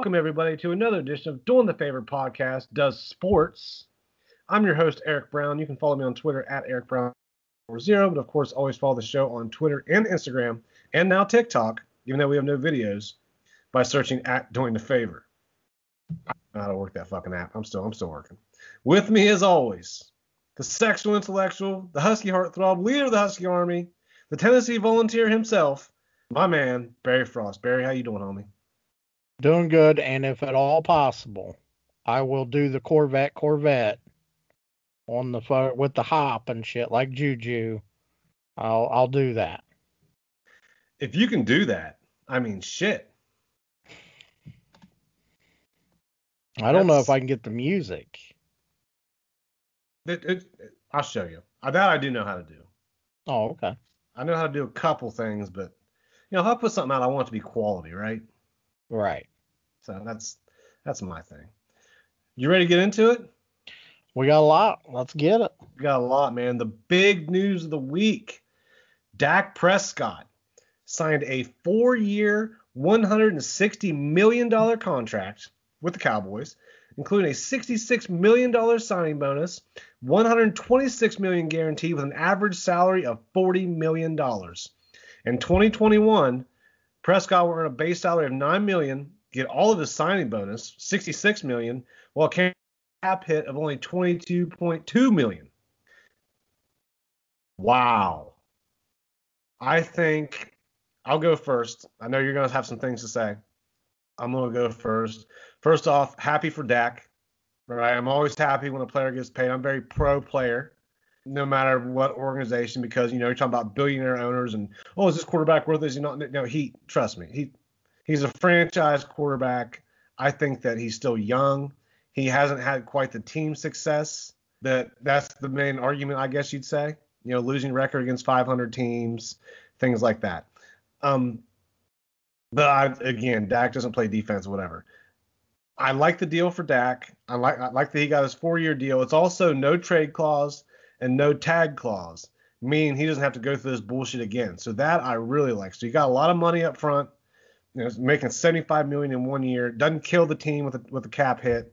Welcome, everybody, to another edition of Doing the Favor podcast, Does Sports. I'm your host, Eric Brown. You can follow me on Twitter at Eric Brown zero, but of course, always follow the show on Twitter and Instagram, and now TikTok, even though we have no videos, by searching at Doing the Favor. I don't work that fucking app. I'm still, I'm still working. With me, as always, the sexual intellectual, the Husky heartthrob, leader of the Husky Army, the Tennessee volunteer himself, my man, Barry Frost. Barry, how you doing, homie? Doing good, and if at all possible, I will do the Corvette Corvette on the with the hop and shit like Juju. I'll I'll do that. If you can do that, I mean, shit. I don't know if I can get the music. It, it, it- I'll show you. That I do know how to do. Oh, okay. I know how to do a couple things, but you know, if I put something out, I want it to be quality, right? Right. So that's that's my thing. You ready to get into it? We got a lot. Let's get it. We got a lot, man. The big news of the week: Dak Prescott signed a four-year, 160 million dollar contract with the Cowboys, including a 66 million dollar signing bonus, 126 million guaranteed with an average salary of 40 million dollars. In 2021, Prescott will earn a base salary of 9 million, get all of his signing bonus, 66 million, while a cap hit of only 22.2 million. Wow. I think I'll go first. I know you're going to have some things to say. I'm going to go first. First off, happy for Dak. Right? I'm always happy when a player gets paid. I'm very pro player, no matter what organization, because you know you're talking about billionaire owners and oh, is this quarterback worth? it? Is he not? No, he trust me. He he's a franchise quarterback. I think that he's still young. He hasn't had quite the team success. That that's the main argument, I guess you'd say. You know, losing record against 500 teams, things like that. Um, but I, again, Dak doesn't play defense, whatever. I like the deal for Dak. I like I like that he got his four-year deal. It's also no trade clause and no tag clause, meaning he doesn't have to go through this bullshit again. So that I really like. So you got a lot of money up front. You know, making 75 million in one year doesn't kill the team with a, with a cap hit.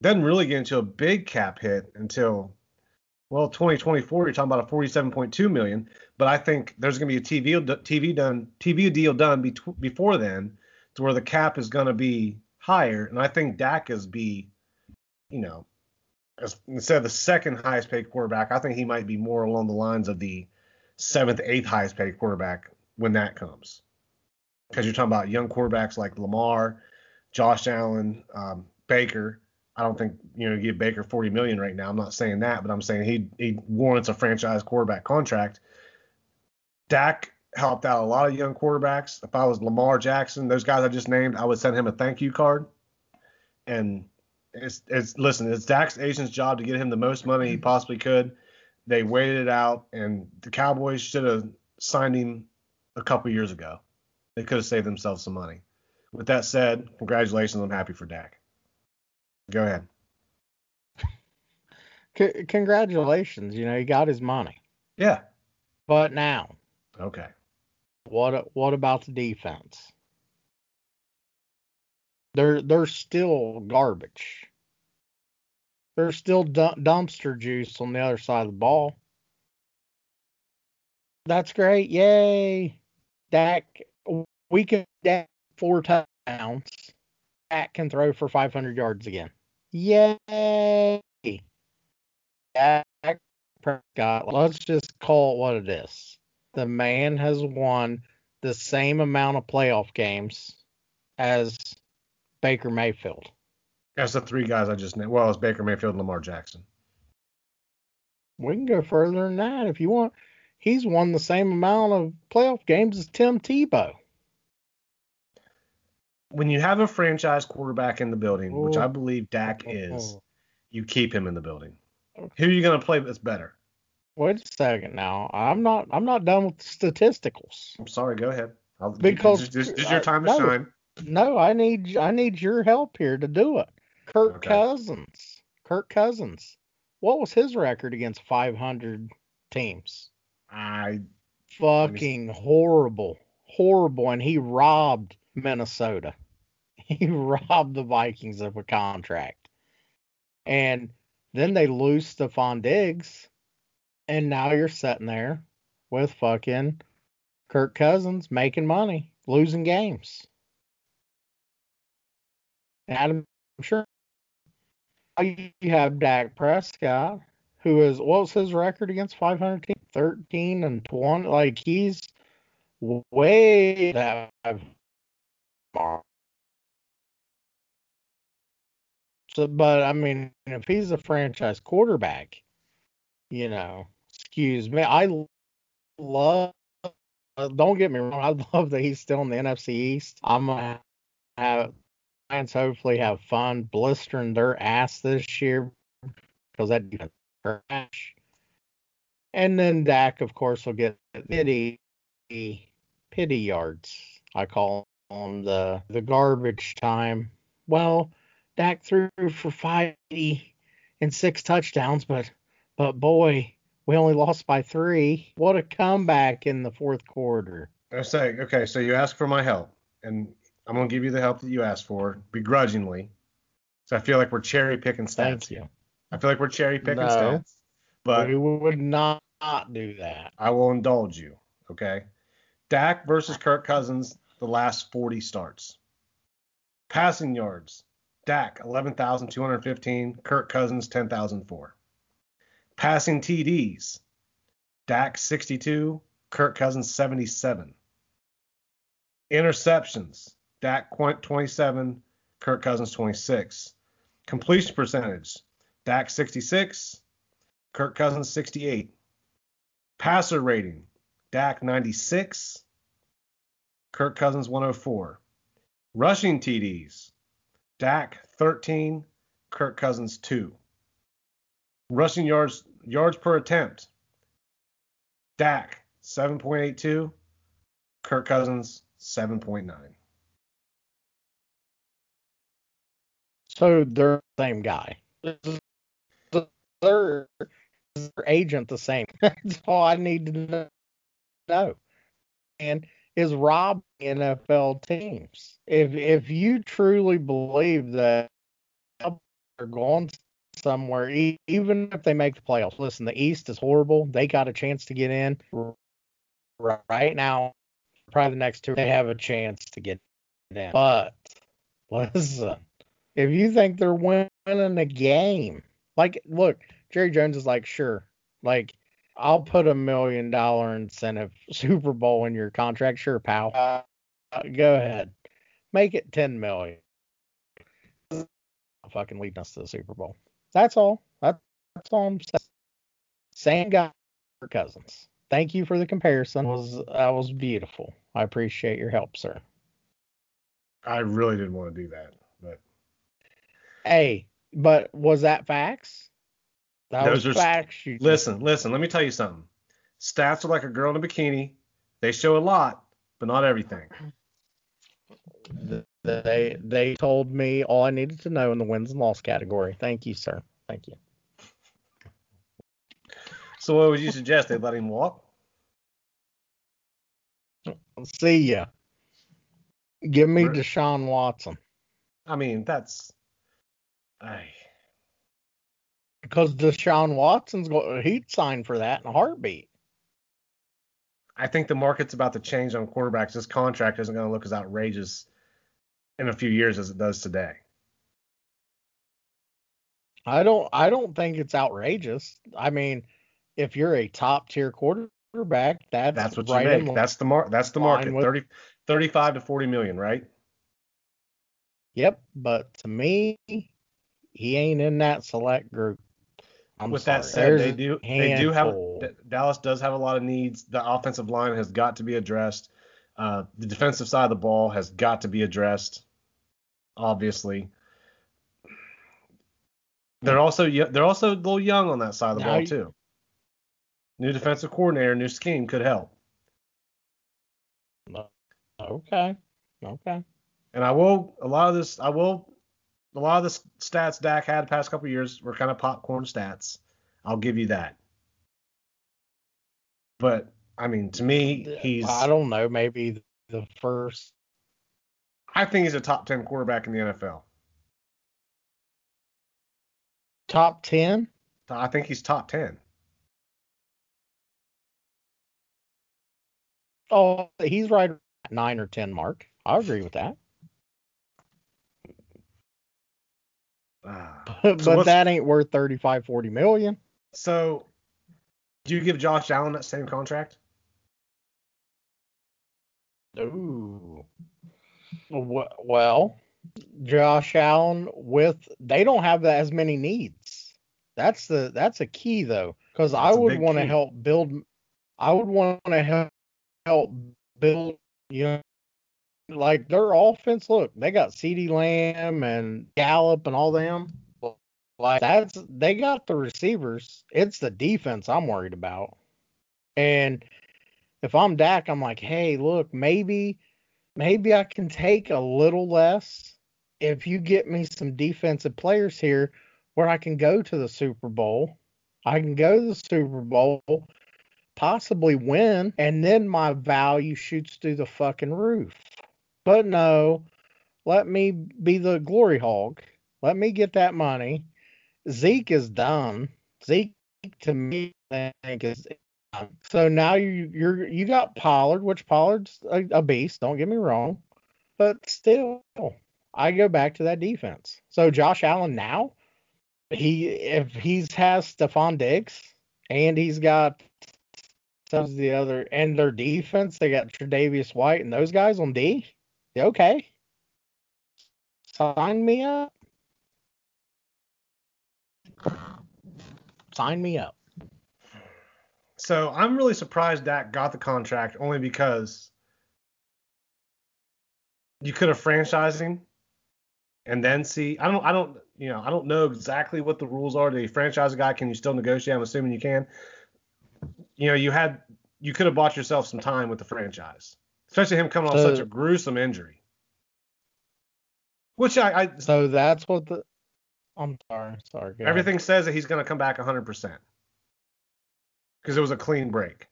Doesn't really get into a big cap hit until well 2024. You're talking about a 47.2 million, but I think there's going to be a TV TV done TV deal done be, before then to where the cap is going to be higher, and I think Dak is be, you know, as, instead of the second highest paid quarterback, I think he might be more along the lines of the seventh, eighth highest paid quarterback when that comes. Because you're talking about young quarterbacks like Lamar, Josh Allen, um, Baker. I don't think you know give Baker 40 million right now. I'm not saying that, but I'm saying he he warrants a franchise quarterback contract. Dak helped out a lot of young quarterbacks. If I was Lamar Jackson, those guys I just named, I would send him a thank you card. And it's it's listen, it's Dak's agent's job to get him the most money he possibly could. They waited it out, and the Cowboys should have signed him a couple years ago. They could have saved themselves some money. With that said, congratulations. I'm happy for Dak. Go ahead. C- congratulations. You know, he got his money. Yeah. But now, Okay. what what about the defense? They're they're still garbage. There's still du- dumpster juice on the other side of the ball. That's great. Yay. Dak we can Dak four touchdowns. Dak can throw for 500 yards again. Yay. Dak Prescott. Let's just call it what it is. The man has won the same amount of playoff games as Baker Mayfield. That's the three guys I just named. Well, it's Baker Mayfield and Lamar Jackson. We can go further than that if you want. He's won the same amount of playoff games as Tim Tebow. when you have a franchise quarterback in the building, which I oh. believe Dak is, Oh. you keep him in the building. Who are you going to play that's better? Wait a second now. I'm not. I'm not done with the statisticals. I'm sorry. Go ahead. I'll, Because- this, is your time to no. shine. No, I need. I need your help here to do it. Kirk Okay. Cousins. Kirk Cousins. What was his record against 500 teams? I Fucking horrible, horrible, and he robbed Minnesota. He robbed the Vikings of a contract, and then they lose Stefon Diggs, and now you're sitting there with fucking Kirk Cousins making money, losing games. Adam, I'm sure you have Dak Prescott, who is what was his record against 500 teams? 13 and 20. Like he's way that. So, but I mean, if he's a franchise quarterback, you know, excuse me, I love. Don't get me wrong, I love that he's still in the NFC East. I'm gonna have Lions hopefully have fun blistering their ass this year because that defense trash. And then Dak, of course, will get pity pity yards. I call them the the garbage time. Well, Dak threw for 50 and six touchdowns, but but boy, we only lost by three. What a comeback in the fourth quarter. I say, okay, so you ask for my help, and I'm gonna give you the help that you asked for, begrudgingly. So I feel like we're cherry picking stats. Thank you. I feel like we're cherry picking No. stats, but we would not do that. I will indulge you. Okay, Dak versus Kirk Cousins, the last 40 starts. Passing yards, Dak 11,215, Kirk Cousins 10,004. Passing TDs, Dak 62, Kirk Cousins 77. Interceptions, Dak 27, Kirk Cousins 26. Completion percentage, Dak 66, Kirk Cousins 68. Passer rating, Dak 96, Kirk Cousins 104. Rushing TDs, Dak 13, Kirk Cousins 2. Rushing yards yards per attempt, Dak 7.82, Kirk Cousins 7.9. So they're the same guy. Their, their agent the same. That's all I need to know. And is robbing NFL teams. If if you truly believe that they're going somewhere, even if they make the playoffs, listen, the East is horrible. They got a chance to get in right now. Probably the next two, they have a chance to get in. But listen, if you think they're winning a game, like, look, Jerry Jones is like, sure, like, I'll put a million dollar incentive Super Bowl in your contract. Sure, pal. Uh, go ahead, make it ten million. Fucking leading us to the Super Bowl. That's all. That's all I'm saying. Same guy for Cousins. Thank you for the comparison. It was that was beautiful. I appreciate your help, sir. I really didn't want to do that, but Hey, but was that facts? That Those was are- facts. You listen, listen, let me tell you something. Stats are like a girl in a bikini. They show a lot, but not everything. They they told me all I needed to know in the wins and loss category. Thank you, sir. Thank you. So what would you suggest? They let him walk? See ya. Give me Right. Deshaun Watson I mean, that's I because Deshaun Watson's go he'd sign for that in a heartbeat. I think the market's about to change on quarterbacks. This contract isn't going to look as outrageous in a few years as it does today. I don't I don't think it's outrageous. I mean, if you're a top tier quarterback, that's That's what right you make. That's the mar- That's the market. with- 30, 35 to 40 million, right? Yep, but to me, he ain't in that select group. I'm With sorry. that said, they do they do have Dallas does have a lot of needs. The offensive line has got to be addressed. Uh, the defensive side of the ball has got to be addressed. obviously. They're also they're also a little young on that side of the Now ball you- too. New defensive coordinator, new scheme could help. Okay. Okay. And I will a lot of this I will a lot of the stats Dak had the past couple years were kind of popcorn stats. I'll give you that. But I mean, to me, he's I don't know. Maybe the first. I think he's a top ten quarterback in the NFL. Top 10? I think he's top ten. Oh, he's right at 9 or 10 mark. I agree with that. Ah. but So what's- that ain't worth 35, 40 million. So, do you give Josh Allen that same contract? Ooh. Well, Josh Allen with they don't have as many needs. That's the that's a key though, because I would want to help build. I would want to help help build. You know, like their offense. Look, they got CeeDee Lamb and Gallup and all them. Like that's they got the receivers. It's the defense I'm worried about. And if I'm Dak, I'm like, hey, look, maybe maybe I can take a little less if you get me some defensive players here where I can go to the Super Bowl. I can go to the Super Bowl, possibly win, and then my value shoots through the fucking roof. But no, let me be the glory hog. Let me get that money. Zeke is done. Zeke to me I think is done. So now you you're you got Pollard, which Pollard's a, a beast. Don't get me wrong, but still, I go back to that defense. So Josh Allen now, he if he's has Stefon Diggs and he's got some of the other and their defense, they got Tre'Davious White and those guys on D. Okay, sign me up. Sign me up. So I'm really surprised Dak got the contract only because you could have franchised him and then see. I don't. I don't. You know. I don't know exactly what the rules are. Do you franchise a guy? Can you still negotiate? I'm assuming you can. You know, you had. You could have bought yourself some time with the franchise, especially him coming off So- such a gruesome injury. Which I, I So that's what the. I'm sorry. Sorry. go ahead. everything says that he's going to come back 100% because it was a clean break.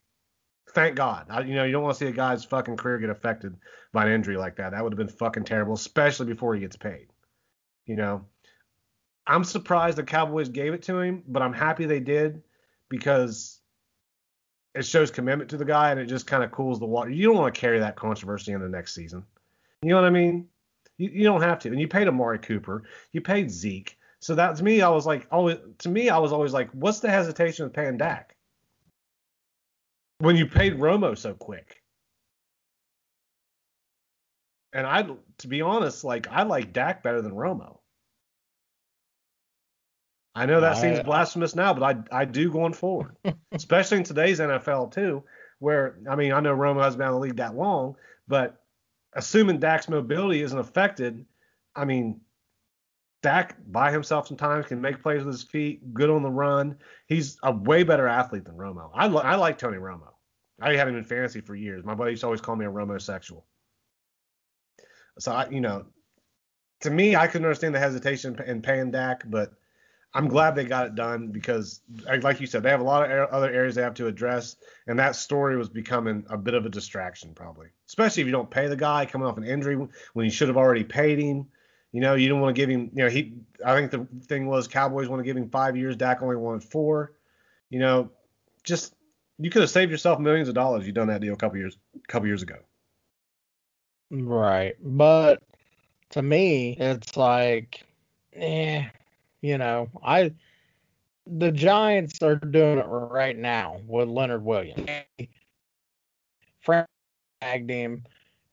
Thank God. I, you know, you don't want to see a guy's fucking career get affected by an injury like that. That would have been fucking terrible, especially before he gets paid. You know, I'm surprised the Cowboys gave it to him, but I'm happy they did because it shows commitment to the guy and it just kind of cools the water. You don't want to carry that controversy in the next season. You know what I mean? You, you don't have to. And you paid Amari Cooper, you paid Zeke. So that to me, I was like, always to me, I was always like, what's the hesitation with paying Dak? When you paid Romo so quick. And I, to be honest, like I like Dak better than Romo. I know that I- seems blasphemous now, but I I do going forward, especially in today's NFL too, where I mean I know Romo hasn't been in the league that long, but assuming Dak's mobility isn't affected, I mean Dak by himself sometimes can make plays with his feet, good on the run. He's a way better athlete than Romo. I li- I like Tony Romo. I had him in fantasy for years. My buddy used to always call me a Romo sexual. So I, you know, to me, I couldn't understand the hesitation in paying Dak, but I'm glad they got it done because, like you said, they have a lot of other areas they have to address, and that story was becoming a bit of a distraction, probably, especially if you don't pay the guy coming off an injury when you should have already paid him. You know, you don't want to give him. You know, he. I think the thing was Cowboys want to give him five years. Dak only wanted four. You know, just you could have saved yourself millions of dollars. You done that deal a couple years, couple years ago. Right. But to me, it's like, eh, you know, I the Giants are doing it right now with Leonard Williams. Frank him,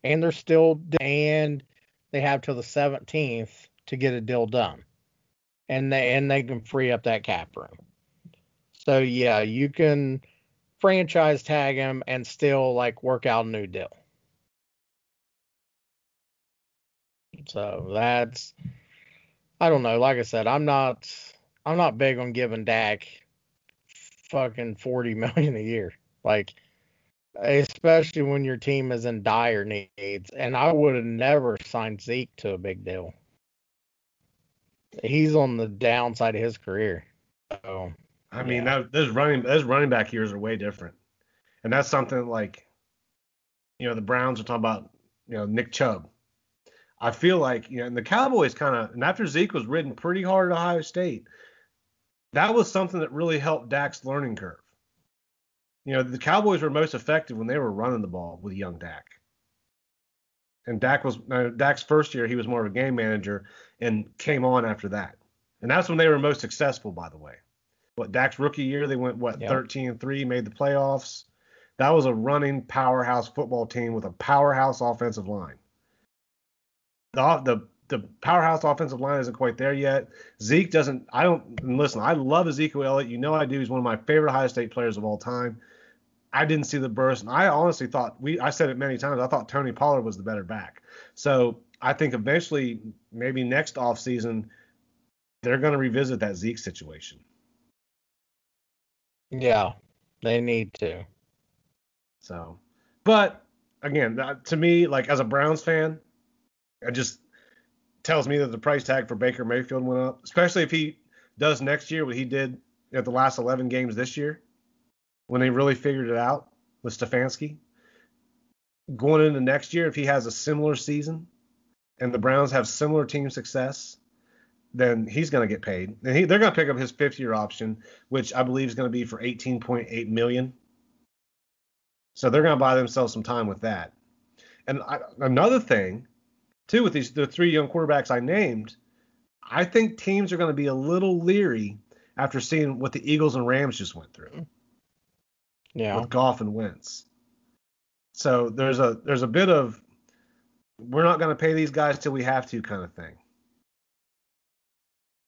and they're still and they have till the 17th to get a deal done, and they and they can free up that cap room. So yeah, you can franchise tag him and still like work out a new deal. So that's I don't know. Like I said, I'm not I'm not big on giving Dak fucking forty million a year. Like especially when your team is in dire needs. And I would have never signed Zeke to a big deal. He's on the downside of his career. So I mean, Yeah. that those running those running back years are way different, and that's something like, you know, the Browns are talking about, you know, Nick Chubb. I feel like, you know, and the Cowboys kind of, and after Zeke was ridden pretty hard at Ohio State, that was something that really helped Dak's learning curve. You know, the Cowboys were most effective when they were running the ball with young Dak. And Dak was no, Dak's first year, he was more of a game manager and came on after that. And that's when they were most successful, by the way what Dak's rookie year, they went what Yeah. 13 and 3, made the playoffs. That was a running powerhouse football team with a powerhouse offensive line. The the the powerhouse offensive line isn't quite there yet. Zeke doesn't. I don't listen. I love Ezekiel Elliott. You know I do. He's one of my favorite Ohio State players of all time. I didn't see the burst, and I honestly thought we. I said it many times. I thought Tony Pollard was the better back. So I think eventually, maybe next offseason, they're going to revisit that Zeke situation. yeah, they need to. So, but again, that, to me, like as a Browns fan, it just tells me that the price tag for Baker Mayfield went up, especially if he does next year what he did at the last 11 games this year when they really figured it out with Stefanski. Going into next year, if he has a similar season and the Browns have similar team success, then he's going to get paid. And he, they're going to pick up his fifth year option, which I believe is going to be for 18.8 million. So they're going to buy themselves some time with that. And I, another thing, too, with these the three young quarterbacks I named, I think teams are going to be a little leery after seeing what the Eagles and Rams just went through Yeah. with Goff and Wentz. So there's a there's a bit of we're not going to pay these guys till we have to kind of thing.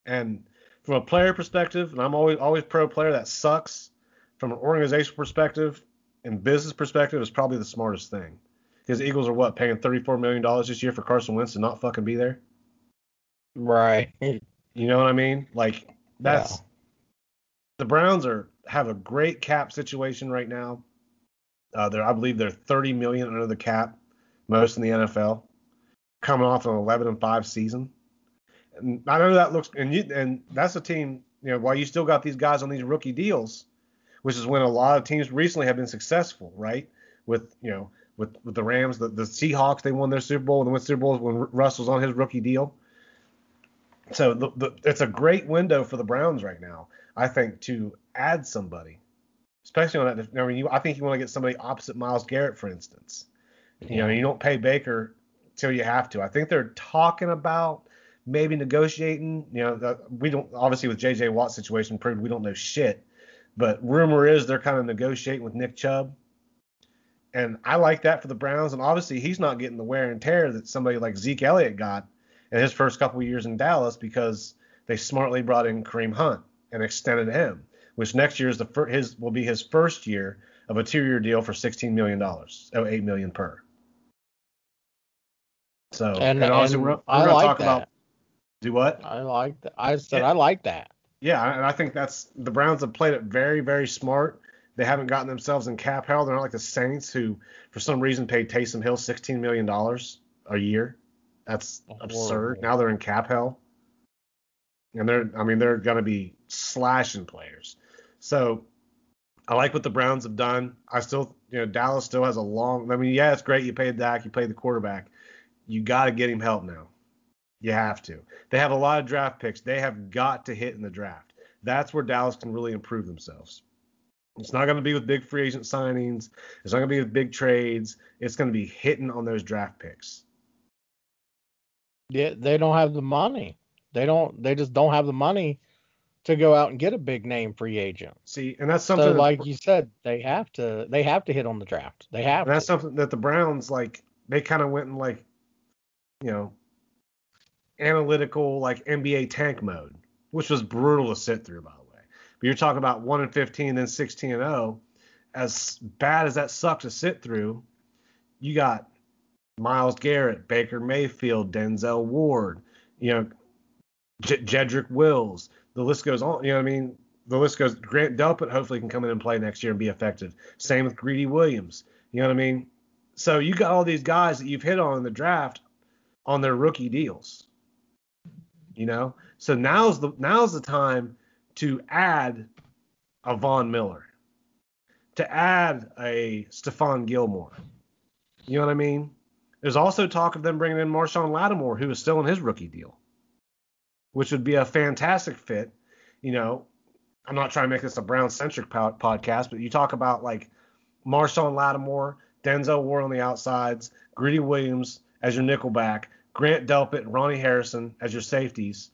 And from a player perspective, and I'm always always pro player that sucks. From an organizational perspective and business perspective, is probably the smartest thing. Because the Eagles are what paying 34 million dollars this year for Carson Wentz to not fucking be there. Right. You know what I mean? Like that's Yeah. the Browns are have a great cap situation right now. Uh, they're I believe they're 30 million under the cap, most in the NFL, coming off an 11 and 5 season. And I know that looks and you and that's a team. You know, while you still got these guys on these rookie deals, which is when a lot of teams recently have been successful, right? With you know, with with the Rams, the, the Seahawks, they won their Super Bowl and they won Super Bowls when Russell's on his rookie deal. So the, the, it's a great window for the Browns right now, I think, to add somebody, especially on that. I mean, you, I think you want to get somebody opposite Myles Garrett, for instance. You know, you don't pay Baker till you have to. I think they're talking about maybe negotiating. You know, the, we don't obviously with J.J. Watt situation proved we don't know shit, but rumor is they're kind of negotiating with Nick Chubb. And I like that for the Browns. And obviously, he's not getting the wear and tear that somebody like Zeke Elliott got in his first couple of years in Dallas because they smartly brought in Kareem Hunt and extended him, which next year is the fir- his will be his first year of a two-year deal for 16 million dollars, oh, eight million per. So And, obviously and we're, we're I like talk that. about do what? I like that. I said Yeah. I like that. Yeah, and I think that's the Browns have played it very, very smart. They haven't gotten themselves in cap hell. They're not like the Saints who, for some reason, paid Taysom Hill 16 million dollars a year. That's absurd. Now they're in cap hell, and they're, I mean, they're going to be slashing players. So I like what the Browns have done. I still, you know, Dallas still has a long. I mean, yeah, it's great you paid Dak, you paid the quarterback. You got to get him help now. You have to. They have a lot of draft picks. They have got to hit in the draft. That's where Dallas can really improve themselves. It's not going to be with big free agent signings. It's not going to be with big trades. It's going to be hitting on those draft picks. Yeah, they don't have the money. They don't. They just don't have the money to go out and get a big name free agent. See, and that's something. So, that- like you said, they have to. They have to hit on the draft. They have and that's something that the Browns like. They kind of went in like, you know, analytical like NBA tank mode, which was brutal to sit through, by the way. But you're talking about one and 15, then 16 and 0. As bad as that sucked to sit through, you got Myles Garrett, Baker Mayfield, Denzel Ward, you know, J- Jedrick Wills. The list goes on. You know what I mean? The list goes. Grant Delpit hopefully can come in and play next year and be effective. Same with Greedy Williams. You know what I mean? So you got all these guys that you've hit on in the draft on their rookie deals. You know, so now's the now's the time to add a Von Miller, to add a Stephon Gilmore. You know what I mean? There's also talk of them bringing in Marshon Lattimore, who is still in his rookie deal, which would be a fantastic fit. You know, I'm not trying to make this a Brown centric podcast, but you talk about like Marshon Lattimore, Denzel Ward on the outsides, Greedy Williams as your nickelback, Grant Delpit, and Ronnie Harrison as your safeties.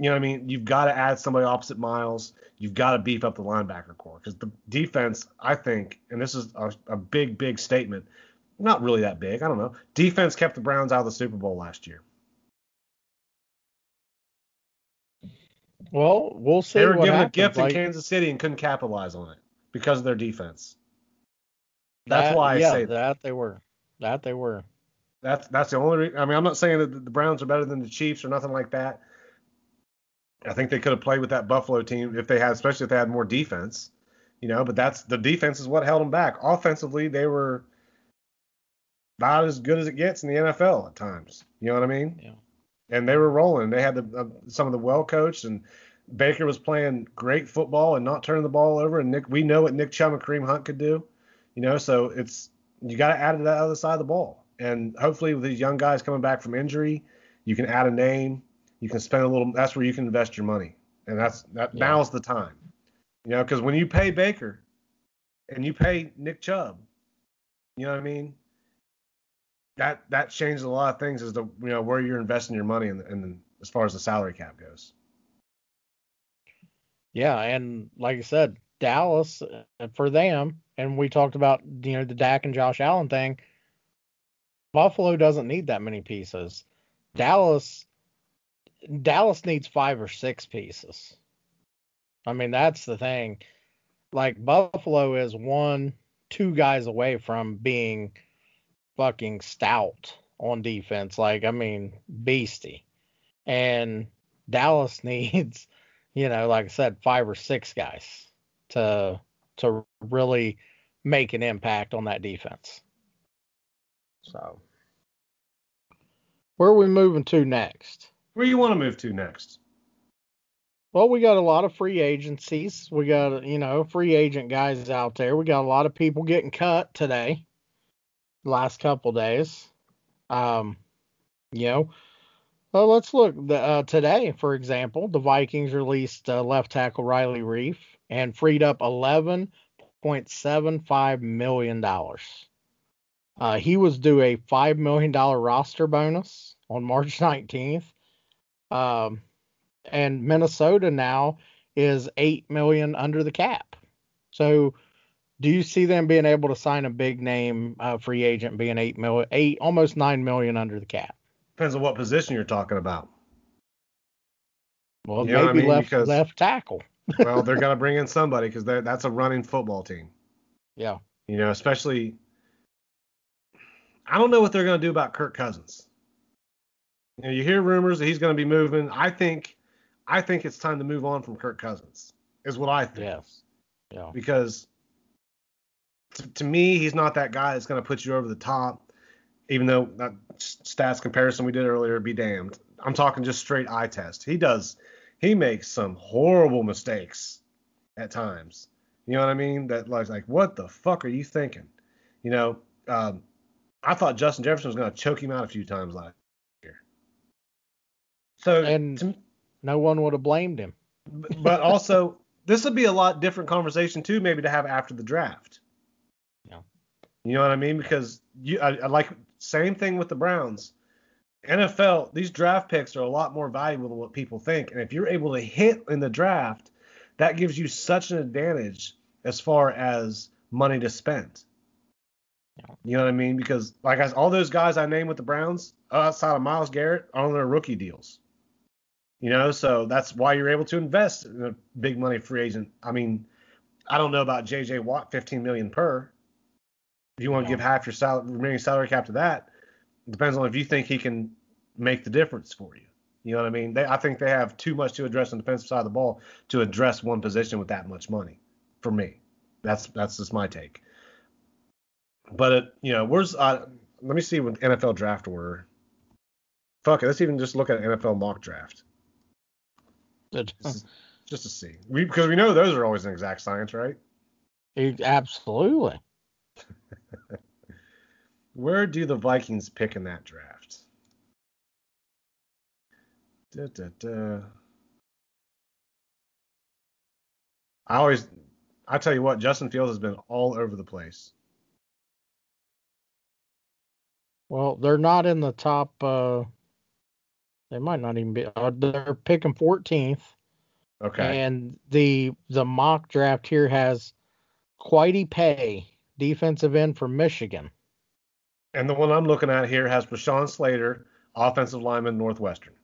You know what I mean? You've got to add somebody opposite Myles. You've got to beef up the linebacker core because the defense, I think, and this is a, a big, big statement, not really that big. I don't know. Defense kept the Browns out of the Super Bowl last year. Well, we'll see. They were what given happens. a gift like, in Kansas City and couldn't capitalize on it because of their defense. That's that- why I yeah, say that. that they were. That they were. That's that's the only. Re- I mean, I'm not saying that the Browns are better than the Chiefs or nothing like that. I think they could have played with that Buffalo team if they had, especially if they had more defense. You know, but that's the defense is what held them back. Offensively, they were about as good as it gets in the NFL at times. You know what I mean? Yeah. And they were rolling. They had the, uh, some of the well coached, and Baker was playing great football and not turning the ball over. And Nick, we know what Nick Chubb and Kareem Hunt could do. You know, so it's you got to add it to that other side of the ball. And hopefully, with these young guys coming back from injury, you can add a name. You can spend a little. That's where you can invest your money, and that's that. Yeah. Now's the time. You know, because when you pay Baker and you pay Nick Chubb, you know what I mean. That that changes a lot of things as to you know where you're investing your money and and as far as the salary cap goes. Yeah, and like I said, Dallas uh, for them, and we talked about you know the Dak and Josh Allen thing. Buffalo doesn't need that many pieces. Dallas, Dallas needs five or six pieces. I mean that's the thing. Like Buffalo is one, two guys away from being fucking stout on defense. Like I mean beastie, and Dallas needs you know, like I said, five or six guys to to really make an impact on that defense. So, where are we moving to next? Where you want to move to next? Well, we got a lot of free agencies. We got, you know, free agent guys out there. We got a lot of people getting cut today, last couple days. Um, you know, well, let's look. The, uh, today, for example, the Vikings released uh, left tackle Riley Reiff and freed up $11.75 million. Uh, he was due a $5 million roster bonus on March 19th. Um, and Minnesota now is 8 million under the cap. So, do you see them being able to sign a big name uh, free agent being 8 million, 8 almost 9 million under the cap? Depends on what position you're talking about. Well, You what I maybe mean? left Because- left tackle. well, they're gonna bring in somebody because that's a running football team. Yeah. You know, especially. I don't know what they're gonna do about Kirk Cousins. You know, you hear rumors that he's gonna be moving. I think, I think it's time to move on from Kirk Cousins. Is what I think. Yes. Yeah. Because to, to me, he's not that guy that's gonna put you over the top. Even though that stats comparison we did earlier, be damned. I'm talking just straight eye test. He does. He makes some horrible mistakes at times. You know what I mean? That like like what the fuck are you thinking? You know, um, I thought Justin Jefferson was going to choke him out a few times last. So And- to, No one would have blamed him. but also this would be a lot different conversation too, maybe to have after the draft. Yeah. You know what I mean? Because you, I, I like same thing with the Browns. NFL, these draft picks are a lot more valuable than what people think, and if you're able to hit in the draft, that gives you such an advantage as far as money to spend. You know what I mean? Because like I, all those guys I named with the Browns, uh, outside of Myles Garrett, are on their rookie deals. You know, so that's why you're able to invest in a big money free agent. I mean, I don't know about JJ Watt, 15 million per. If you want to No. give half your salary, remaining salary cap to that, Depends on if you think he can make the difference for you. You know what I mean? They, I think they have too much to address on the defensive side of the ball to address one position with that much money. For me, that's that's just my take. But it, you know, where's uh, let me see what NFL draft order. Fuck it, let's even just look at NFL mock draft just, just to see. We because we know those are always an exact science, right? it- absolutely. Where do the Vikings pick in that draft? Da, da, da. I always, I tell you what, Justin Fields has been all over the place. Well, they're not in the top. Uh, they might not even be. Uh, they're picking 14th, Okay. and the the mock draft here has Kwity Paye, defensive end from Michigan. And the one I'm looking at here has Rashawn Slater, offensive lineman, Northwestern.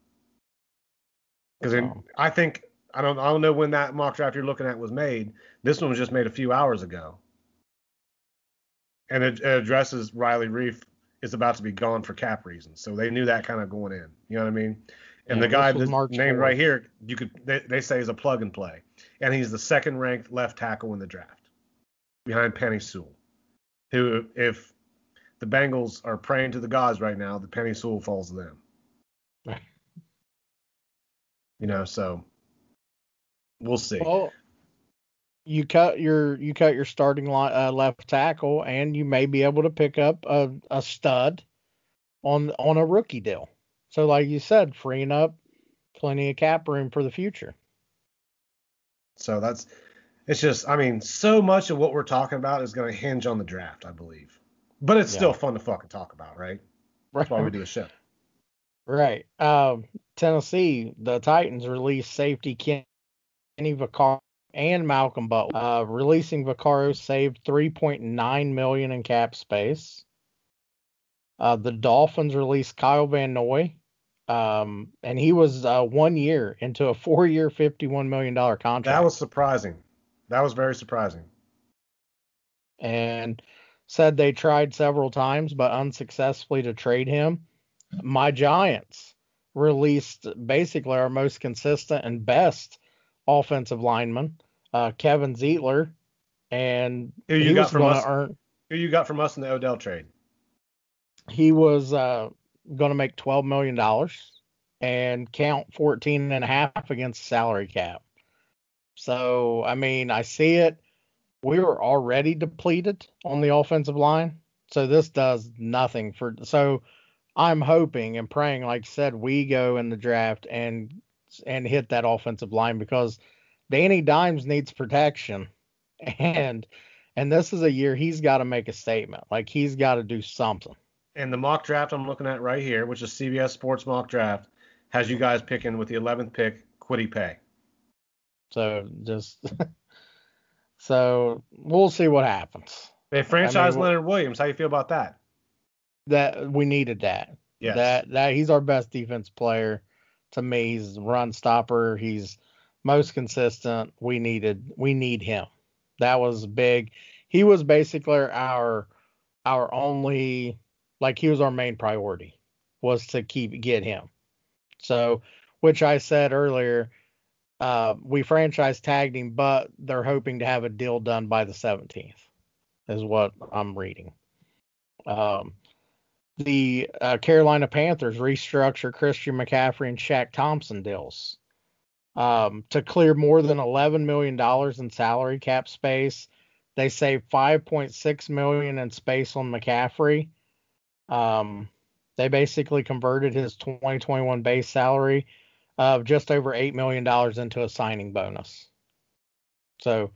Because Wow. I think I don't I don't know when that mock draft you're looking at was made. This one was just made a few hours ago, and it, it addresses Riley Reiff is about to be gone for cap reasons, so they knew that kind of going in. You know what I mean? And Yeah, the guy that's named 4th. right here, you could they, they say is a plug and play, and he's the second ranked left tackle in the draft, behind Penei Sewell, who if the Bengals are praying to the gods right now, the Penei Sewell falls to them. You know, so we'll see. Well, you cut your you cut your starting line, uh, left tackle, and you may be able to pick up a, a stud on on a rookie deal. So, like you said, freeing up plenty of cap room for the future. So that's it's just I mean, so much of what we're talking about is going to hinge on the draft, I believe. But it's Yeah. still fun to fucking talk about, right? That's why we do a show. Right. Um, Tennessee, the Titans released safety Kenny Vaccaro and Malcolm Butler. Uh, releasing Vaccaro saved 3.9 million in cap space. Uh, the Dolphins released Kyle Van Noy, um, and he was uh, one year into a four-year, 51 million dollar contract. That was surprising. That was very surprising. and said they tried several times but unsuccessfully to trade him. My Giants released basically our most consistent and best offensive lineman, uh, Kevin Zeitler, and Who you he got was from us? earn. Who you got from us in the Odell trade? He was uh, going to make twelve million dollars and count 14 and a half against the salary cap. So I mean, I see it. We were already depleted on the offensive line, so this does nothing for. So I'm hoping and praying, like I said, we go in the draft and and hit that offensive line because Danny Dimes needs protection, and and this is a year he's got to make a statement. Like he's got to do something. And the mock draft I'm looking at right here, which is CBS Sports mock draft, has you guys picking with the 11th pick, Kwity Paye. So just so we'll see what happens. They franchise wh- Leonard Williams. How you feel about that? That we needed that. Yes. That that he's our best defense player. To me, he's a run stopper. He's most consistent. We needed we need him. That was big. He was basically our our only like he was our main priority was to keep get him. So, which I said earlier, uh, we franchise tagged him, but they're hoping to have a deal done by the 17th, is what I'm reading. Um, the uh, Carolina Panthers restructure Christian McCaffrey and Shaq Thompson deals um, to clear more than $11 million in salary cap space. They save 5.6 million in space on McCaffrey. Um, they basically converted his 2021 base salary of just over eight million dollars into a signing bonus. So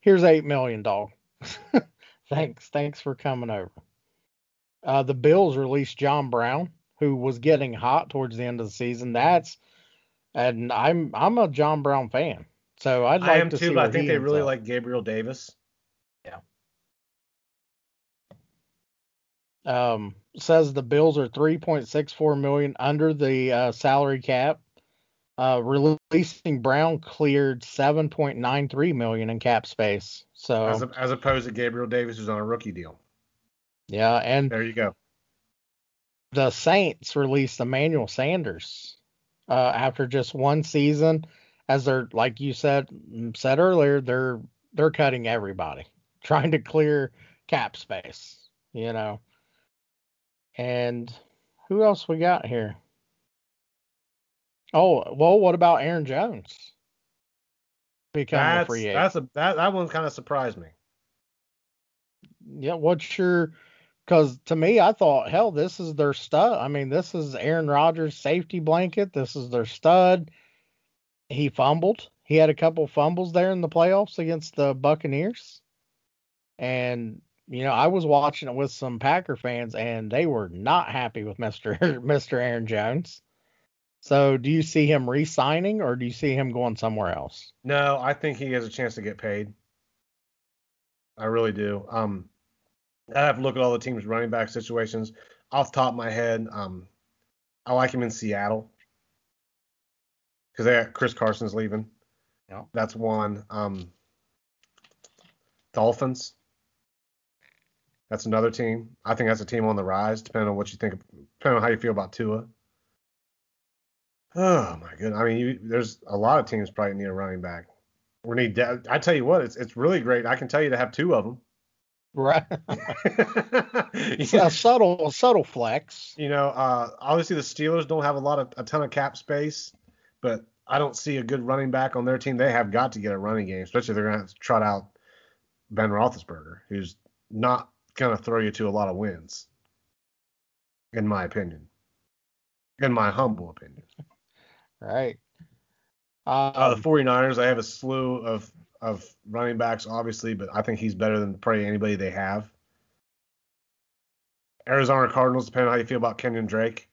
here's eight million, dog. thanks, thanks for coming over. Uh, the Bills released John Brown, who was getting hot towards the end of the season. That's and I'm I'm a John Brown fan, so I'd like to do that. I am to too, see but I think they really up. like Gabriel Davis. Yeah. Um, says the Bills are 3.64 million under the uh, salary cap. Uh, releasing Brown cleared 7.93 million in cap space. So As, a, as opposed to Gabriel Davis, who's on a rookie deal. yeah, and There you go. the Saints released Emmanuel Sanders uh, after just one season, as they're like you said said earlier, they're they're cutting everybody, trying to clear cap space, you know. And who else we got here? Oh, well, what about Aaron Jones? Becoming a free agent. that's a that that one kind of surprised me. Yeah, what's your because to me, I thought, hell, this is their stud. I mean, this is Aaron Rodgers' safety blanket. This is their stud. He fumbled. He had a couple fumbles there in the playoffs against the Buccaneers. And, you know, I was watching it with some Packer fans and they were not happy with Mr. Mr. Aaron Jones. So do you see him re signing or do you see him going somewhere else? No, I think he has a chance to get paid. I really do. Um, I have to look at all the teams' running back situations. Off the top of my head, um, I like him in Seattle because they got Chris Carson's leaving. Yeah. That's one. Um, Dolphins. That's another team. I think that's a team on the rise, depending on what you think, depending on how you feel about Tua. Oh my goodness! I mean, you, there's a lot of teams probably need a running back. We need. de- I tell you what, it's it's really great. I can tell you to have two of them. Right. Yeah. a subtle, a subtle flex. You know, uh, obviously the Steelers don't have a lot of a ton of cap space, but I don't see a good running back on their team. They have got to get a running game, especially if they're going to trot out Ben Roethlisberger, who's not going to throw you to a lot of wins, in my opinion, in my humble opinion. Right. Uh, Um, the 49ers, I have a slew of of running backs, obviously, but I think he's better than probably anybody they have. Arizona Cardinals, depending on how you feel about Kenyon Drake.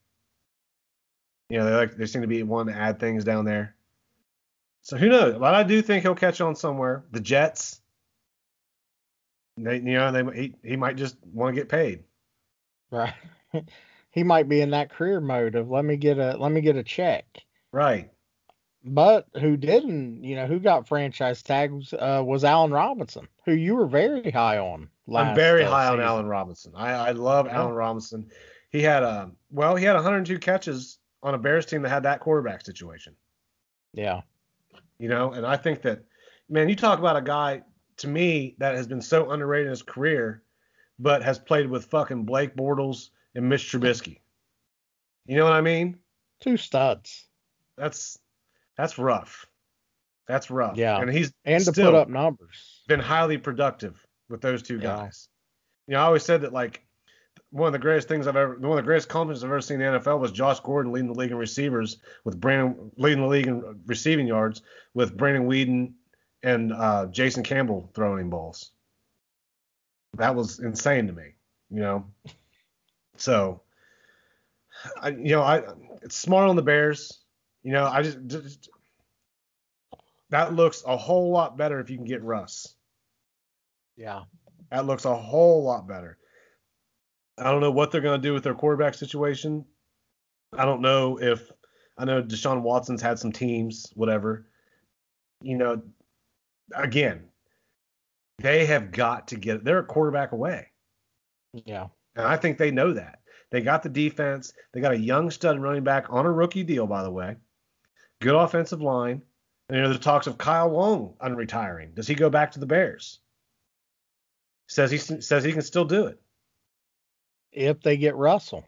You know, they like they seem to be wanting to add things down there. So who knows? But I do think he'll catch on somewhere. The Jets, they, you know, they he, he might just want to get paid. right. he might be in that career mode of let me get a let me get a check. Right. But who didn't, you know, who got franchise tags uh, was Allen Robinson, who you were very high on. Last, I'm very uh, high on season. Allen Robinson. I, I love Yeah. Allen Robinson. He had a well, he had 102 catches on a Bears team that had that quarterback situation. Yeah. You know, and I think that man, you talk about a guy to me that has been so underrated in his career, but has played with fucking Blake Bortles and Mitch Trubisky. You know what I mean? Two studs. That's that's rough. That's rough. Yeah. And he's And to put up numbers. been highly productive with those two Yeah. guys. You know, I always said that like one of the greatest things I've ever, one of the greatest accomplishments I've ever seen in the NFL was Josh Gordon leading the league in receivers with Brandon leading the league in receiving yards with Brandon Weeden and uh, Jason Campbell throwing balls. That was insane to me, you know. So, I, you know, I it's smart on the Bears. You know, I just, just that looks a whole lot better if you can get Russ. Yeah. That looks a whole lot better. I don't know what they're going to do with their quarterback situation. I don't know if I know Deshaun Watson's had some teams, whatever. You know, again, they have got to get they're a quarterback away. Yeah. And I think they know that. They got the defense. They got a young stud running back on a rookie deal, by the way. Good offensive line. And, you know, the talks of Kyle Long unretiring. Does he go back to the Bears? Says he says he can still do it. If they get Russell.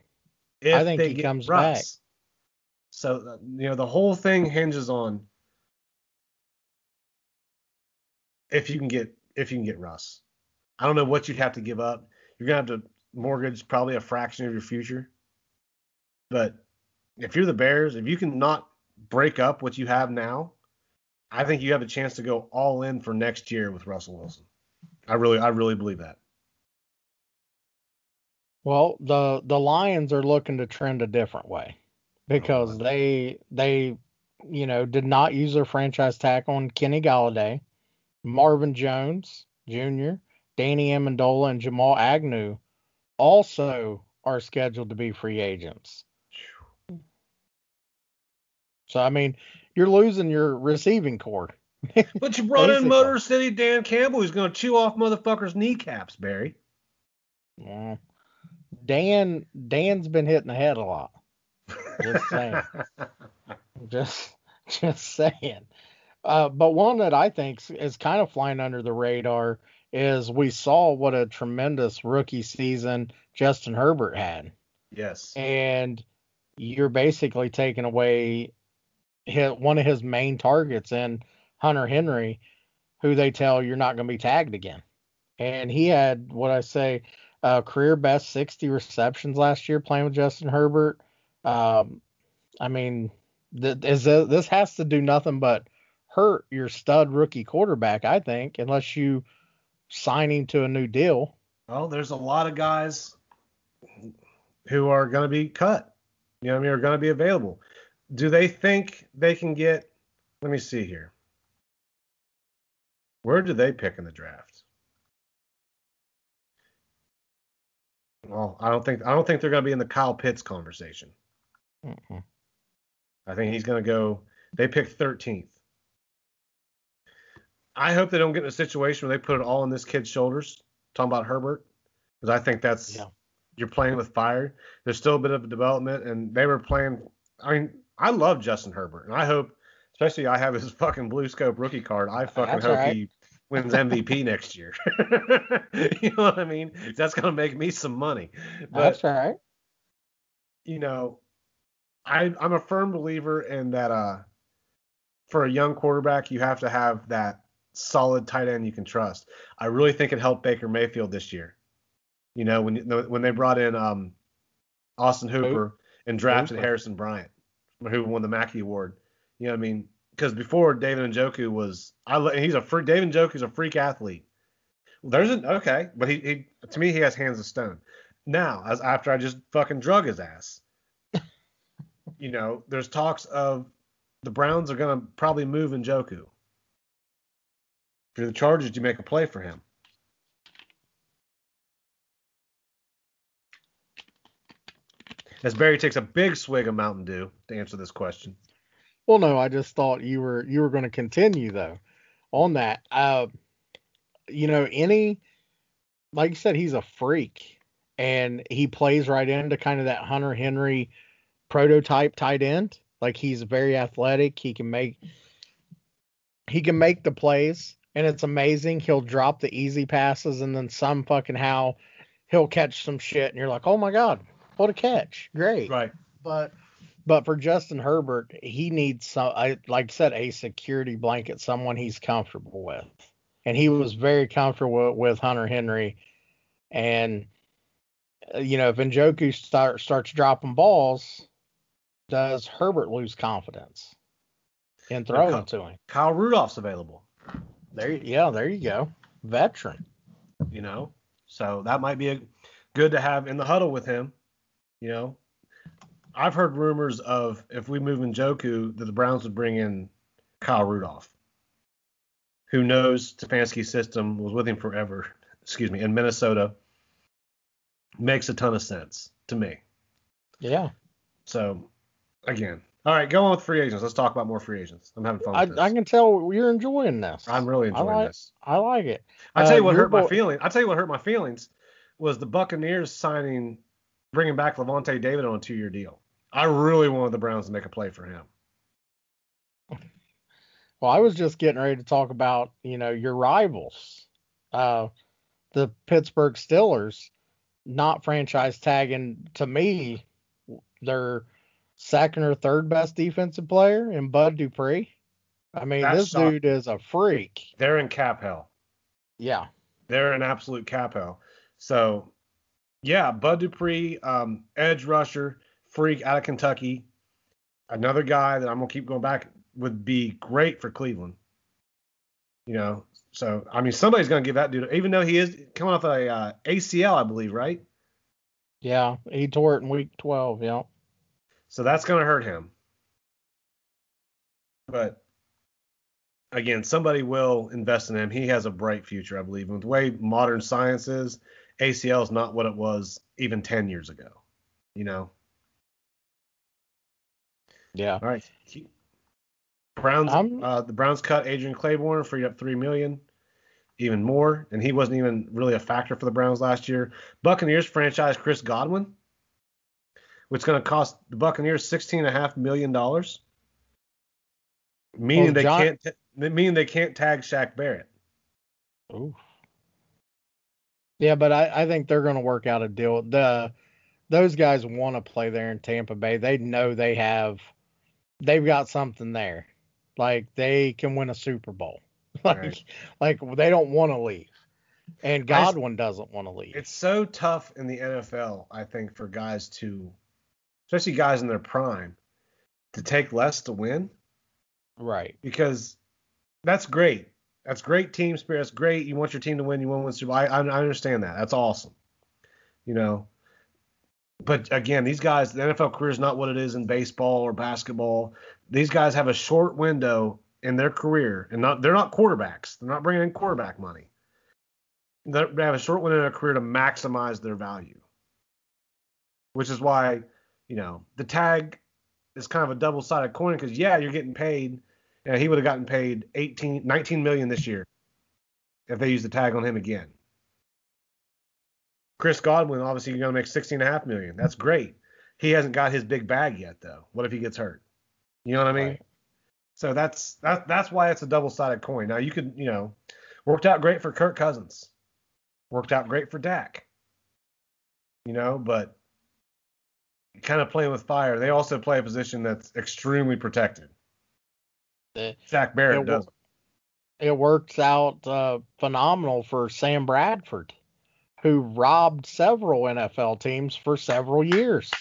If I think he comes Russ. back. So you know the whole thing hinges on if you can get if you can get Russ. I don't know what you'd have to give up. You're gonna have to mortgage probably a fraction of your future. But if you're the Bears, if you can not break up what you have now, I think you have a chance to go all in for next year with Russell Wilson. I really I really believe that. Well, the the Lions are looking to trend a different way because oh, God. they they you know did not use their franchise tag on Kenny Golladay, Marvin Jones Jr., Danny Amendola, and Jamal Agnew also are scheduled to be free agents. So I mean, you're losing your receiving corps. But you brought in Motor City Dan Campbell, who's gonna chew off motherfuckers' kneecaps, Barry. Well, Dan Dan's been hitting the head a lot. Just saying. just just saying. Uh, but one that I think is kind of flying under the radar is we saw what a tremendous rookie season Justin Herbert had, yes. and you're basically taking away his, one of his main targets in Hunter Henry, who they tell you're not going to be tagged again. And he had what I say, uh, career best 60 receptions last year playing with Justin Herbert. Um, I mean, th- th- this has to do nothing but hurt your stud rookie quarterback, I think, unless you sign him to a new deal. Well, there's a lot of guys who are going to be cut. You know I mean? Are going to be available. Do they think they can get? Let me see here. Where do they pick in the draft? Well, I don't think I don't think they're going to be in the Kyle Pitts conversation. Mm-mm. I think he's going to go. They pick 13th. I hope they don't get in a situation where they put it all on this kid's shoulders. Talking about Herbert, because I think that's Yeah. you're playing with fire. There's still a bit of a development, and they were playing. I mean, I love Justin Herbert, and I hope, especially I have his fucking blue scope rookie card. I fucking That's hope right. he wins MVP next year. you know what I mean? That's gonna make me some money. But That's right. you know, I I'm a firm believer in that uh for a young quarterback you have to have that solid tight end you can trust. I really think it helped Baker Mayfield this year. You know, when when they brought in um Austin Hooper and drafted Hooper. Harrison Bryant, who won the Mackey Award. You know what I mean? Because before David Njoku was, I he's a freak. David Njoku's a freak athlete. There's an okay, but he, he to me he has hands of stone. Now, as after I just fucking drug his ass, you know, there's talks of the Browns are gonna probably move Njoku. If you're the Chargers, you make a play for him? As Barry takes a big swig of Mountain Dew to answer this question. Well, no, I just thought you were you were going to continue though on that. Uh, you know, any like you said, he's a freak, and he plays right into kind of that Hunter Henry prototype tight end. Like he's very athletic. He can make he can make the plays, and it's amazing. He'll drop the easy passes, and then some fucking how he'll catch some shit, and you're like, oh my god, what a catch! Great Right. but but for Justin Herbert, he needs some, I like I said, a security blanket, someone he's comfortable with, and he was very comfortable with Hunter Henry, and uh, you know if Njoku start starts dropping balls, does Herbert lose confidence in throwing co- to him? Kyle Rudolph's available. There, yeah, there you go, veteran. you know. So that might be a, good to have in the huddle with him. You know, I've heard rumors of if we move Njoku that the Browns would bring in Kyle Rudolph, who knows Stefanski's system, was with him forever. Excuse me, in Minnesota, makes a ton of sense to me. Yeah, So again, all right, go on with free agents. Let's talk about more free agents. I'm having fun I, this. I can tell you're enjoying this. I'm really I enjoying like- this. I like it. I tell Uh, you what your hurt my feelings. I tell you what hurt my feelings was the Buccaneers signing, bringing back Lavonte David on a two-year deal. I really wanted the Browns to make a play for him. Well, I was just getting ready to talk about, you know, your rivals, uh, the Pittsburgh Steelers, not franchise tagging to me their second or third best defensive player in Bud Dupree. I mean, That's this shocking. dude is a freak. They're in cap hell. Yeah, They're in absolute cap hell. So, yeah, Bud Dupree, um, edge rusher, freak out of Kentucky. Another guy that I'm gonna keep going back would be great for Cleveland. You know, so I mean, somebody's gonna give that dude, even though he is coming off a uh, ACL, I believe, right? yeah, he tore it in week 12. Yeah, So that's going to hurt him. But again, somebody will invest in him. He has a bright future, I believe. And with the way modern science is, ACL is not what it was even 10 years ago. You know? yeah. All right. Browns, I'm- uh, the Browns cut Adrian Clayborn, freed up three million. even more, and he wasn't even really a factor for the Browns last year. Buccaneers franchise Chris Godwin, which is going to cost the Buccaneers sixteen and a half million dollars, meaning Well, they John- can't t- meaning they can't tag Shaq Barrett. Ooh. Yeah, but I, I think they're going to work out a deal. The those guys want to play there in Tampa Bay. They know they have they've got something there. Like they can win a Super Bowl. Like Right. like they don't want to leave. And I Godwin doesn't want to leave. It's so tough in the NFL, I think, for guys to, especially guys in their prime, to take less to win. right. because that's great. That's great team spirit. That's great. You want your team to win. You want to win Super Bowl. I, I, understand that. That's awesome. You know, but again, these guys, the NFL career is not what it is in baseball or basketball. These guys have a short window in their career, and not they're not quarterbacks. They're not bringing in quarterback money. They're- They have a short window in their career to maximize their value, which is why, you know, the tag is kind of a double-sided coin because yeah, you're getting paid. Yeah, he would have gotten paid 18, 19 million this year if they used the tag on him again. Chris Godwin, obviously, you're going to make 16 and a half million. That's great. He hasn't got his big bag yet, though. What if he gets hurt? You know what I mean? Right. So that's that, that's why it's a double-sided coin. Now you could, you know, worked out great for Kirk Cousins, worked out great for Dak. You know, but kind of playing with fire. They also play a position that's extremely protected. The- Zach Barrett it does. It works out uh, phenomenal for Sam Bradford, who robbed several NFL teams for several years.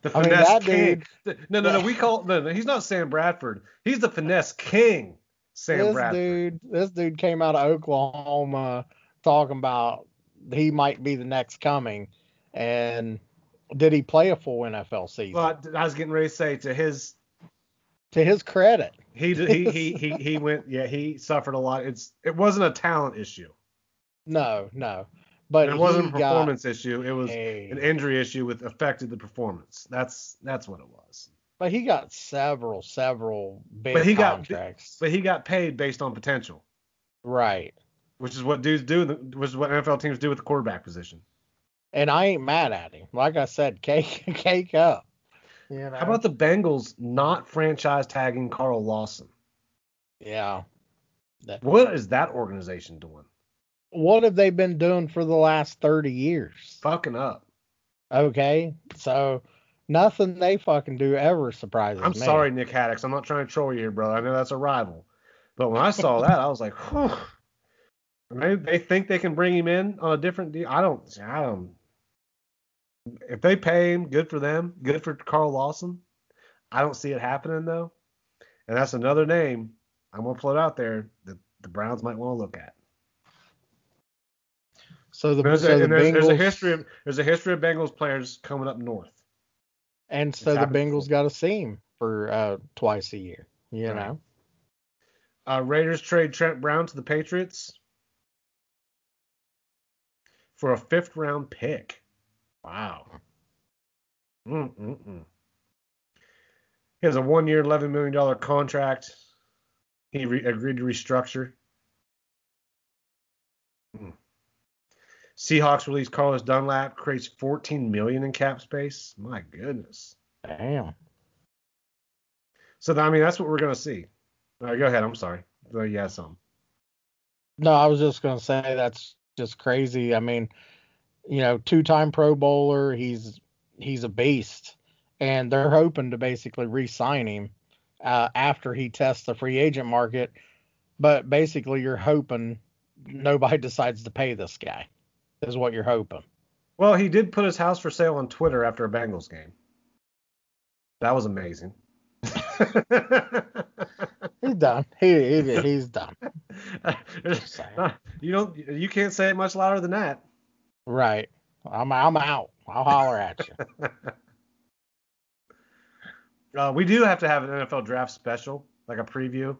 The I mean, finesse king. No, no, no. We call no, no. He's not Sam Bradford. He's the finesse king. Sam this Bradford. dude, this dude came out of Oklahoma talking about he might be the next coming, and did he play a full NFL season? Well, I was getting ready to say to his to his credit, he he he he he went yeah he suffered a lot. It's it wasn't a talent issue. no, no, but it wasn't a performance issue. It was a- an injury issue with affected the performance. That's that's what it was. but he got several, several big But he got- contracts. But he got paid based on potential, right, which is what dudes do. Which is what NFL teams do with the quarterback position. and I ain't mad at him. Like I said, cake, cake up. You know? How about the Bengals not franchise tagging Carl Lawson? yeah? What is that organization doing? What have they been doing for the last thirty years? Fucking up. Okay, so nothing they fucking do ever surprises I'm me. sorry, Nick Haddix. I'm not trying to troll you here, bro. I know that's a rival. But when I saw that, I was like, whew. Maybe they think they can bring him in on a different deal. I don't. I don't. If they pay him, good for them. Good for Carl Lawson. I don't see it happening though. And that's another name I'm gonna float out there that the Browns might want to look at. So the, There's, so a, the there's, there's a history of there's a history of Bengals players coming up north. and so the Bengals got to see him for uh, twice a year. You Right. know, Uh, Raiders trade Trent Brown to the Patriots for a fifth round pick. Wow. Mm-mm-mm. He has a one year, $11 million contract. He re- agreed to restructure. Mm. Seahawks release Carlos Dunlap, creates 14 million in cap space. My goodness. damn. So I mean, that's what we're gonna see. All right, go ahead. I'm sorry. Oh, you had something. No, I was just gonna say that's just crazy. I mean, you know, two-time Pro Bowler. He's he's a beast, and they're hoping to basically re-sign him uh, after he tests the free agent market. But basically, you're hoping nobody decides to pay this guy. Is what you're hoping. Well, he did put his house for sale on Twitter after a Bengals game. That was amazing. He's done. He, he he's done. you don't. You can't say it much louder than that. Right. I'm I'm out. I'll holler at you. Uh, we do have to have an NFL draft special, like a preview.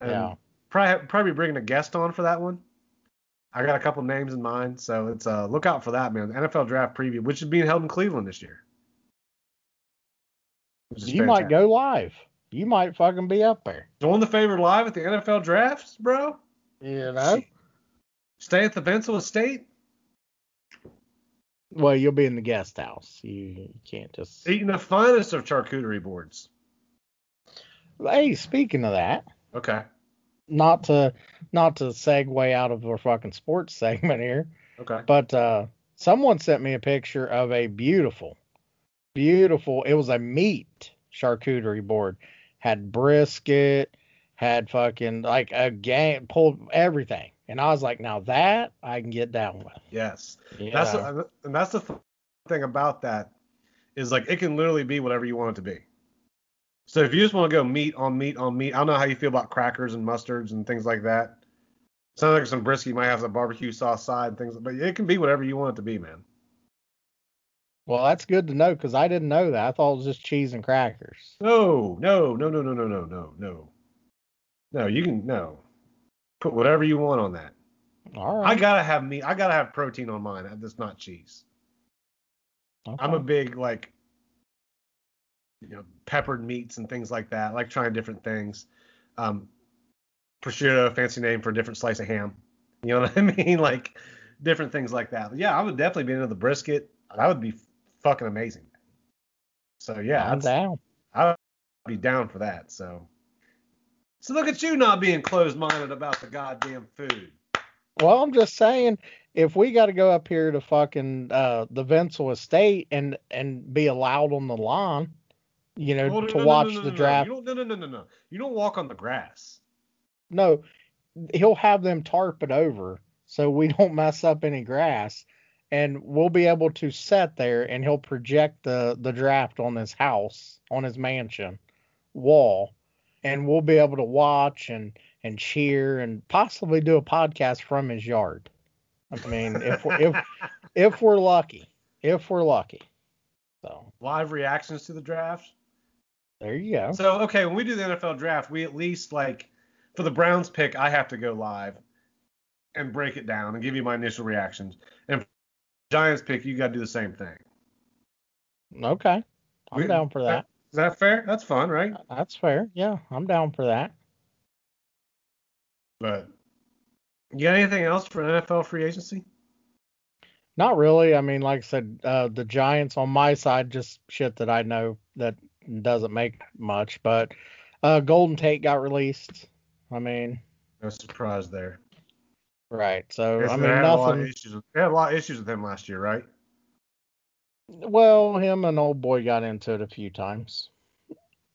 And Yeah. Probably probably bringing a guest on for that one. I got a couple names in mind, so it's uh look out for that, man. The NFL draft preview, which is being held in Cleveland this year. You might go live. You might fucking be up there. Join the favorite live at the NFL drafts, bro. You know. Stay at the Bensel Estate, Well, you'll be in the guest house. You, you can't just. eating the finest of charcuterie boards. Hey, speaking of that, Okay. not to not to segue out of our fucking sports segment here, Okay. but uh, someone sent me a picture of a beautiful, beautiful. It was a meat charcuterie board. Had brisket, had fucking like a game pulled everything, and I was like, now that I can get down with. Yes. You That's the, and that's the thing about that is like it can literally be whatever you want it to be. So if you just want to go meat on meat on meat, I don't know how you feel about crackers and mustards and things like that. Sounds like some brisket you might have some barbecue sauce side and things, but it can be whatever you want it to be, man. well, that's good to know because I didn't know that. I thought it was just cheese and crackers. No, no, no, no, no, no, no, no, no. No, you can no. Put whatever you want on that. All right. I gotta have meat. I gotta have protein on mine. That's not cheese. I'm a big like you know peppered meats and things like that. I like trying different things. Um, prosciutto, fancy name for a different slice of ham. You know what I mean? Like different things like that. But yeah, I would definitely be into the brisket. That would be fucking amazing. So yeah, I'm down. I would be down for that. So. So look at you not being closed-minded about the goddamn food. Well, I'm just saying, if we got to go up here to fucking uh, the Venzel Estate and and be allowed on the lawn, you know, no, to no, no, watch no, no, the no, draft. You don't, no, no, no, no, no. You don't walk on the grass. No, he'll have them tarp it over so we don't mess up any grass, and we'll be able to sit there and he'll project the the draft on his house, on his mansion wall, and we'll be able to watch and and cheer and possibly do a podcast from his yard. I mean, if we're, if if we're lucky, if we're lucky. So Live reactions to the draft. there you go. So okay, when we do the NFL draft, we at least like for the Browns pick, I have to go live and break it down and give you my initial reactions. And for Giants pick, you got to do the same thing. Okay, I'm We- down for that. Is that fair? That's fun, right? That's fair. Yeah, I'm down for that. But you got anything else for NFL free agency? Not really. I mean, like I said, uh, the Giants on my side, just shit that I know that doesn't make much. But uh, Golden Tate got released. I mean, No surprise there. right. So Guess I mean, had a lot of nothing. issues. They had a lot of issues with him last year, right? Well, him and old boy got into it a few times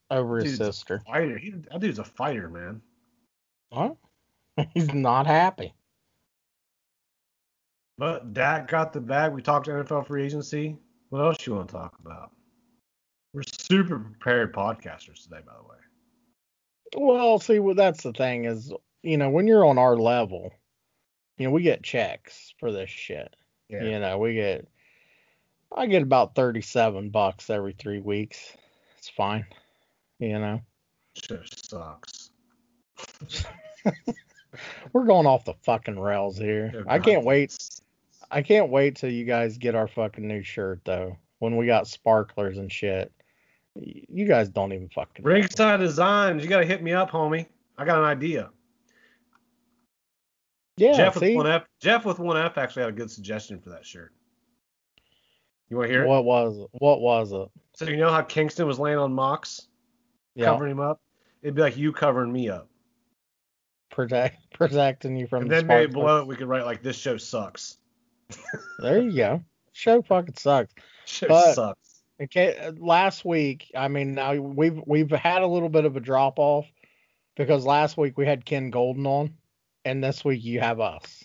over his Dude's a sister. Fighter. He, that dude's a fighter, man. Huh? He's not happy. But Dak got the bag. We talked to NFL free agency. What else you want to talk about? We're super prepared podcasters today, by the way. Well, see, well, that's the thing is, you know, when you're on our level, you know, we get checks for this shit. Yeah. You know, we get I get about 37 bucks every 3 weeks. It's fine. You know. Sure sucks. We're going off the fucking rails here. I can't wait. I can't wait till you guys get our fucking new shirt though. When we got sparklers and shit. You guys don't even fucking know. Ringside Designs. You got to hit me up, homie. I got an idea. Yeah, Jeff see? with one F. Jeff with one F actually had a good suggestion for that shirt. You want to hear it? What was it? What was it? So you know how Kingston was laying on Mox, Yeah. covering him up? It'd be like you covering me up. Protect protecting you from and the then maybe below it we could write like this show sucks. There you go. Show fucking sucks. Show But- sucks. Okay, last week, I mean, now we've we've had a little bit of a drop off because last week we had Ken Golden on, and this week you have us.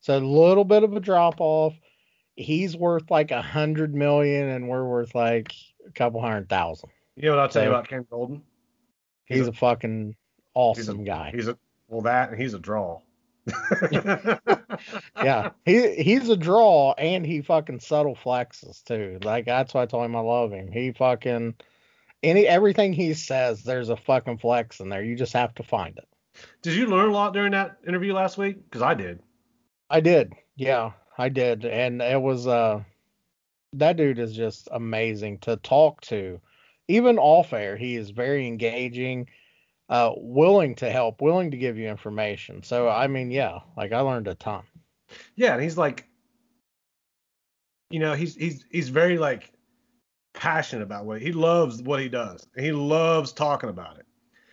So a little bit of a drop off. He's worth like a hundred million, and we're worth like a couple hundred thousand. You know what I'll tell you about Ken Golden? He's, a, fucking he's awesome a guy. He's a well that and he's a draw. yeah, he he's a draw, and he fucking subtle flexes too. Like that's why I told him I love him. He fucking any everything he says, there's a fucking flex in there. You just have to find it. Did you learn a lot during that interview last week? Because I did. I did. Yeah, I did. And it was uh that dude is just amazing to talk to. Even off air, he is very engaging, uh willing to help, willing to give you information. So I mean, yeah, like I learned a ton. Yeah, and he's like, you know, he's he's he's very like passionate about what he loves what he does. He loves talking about it.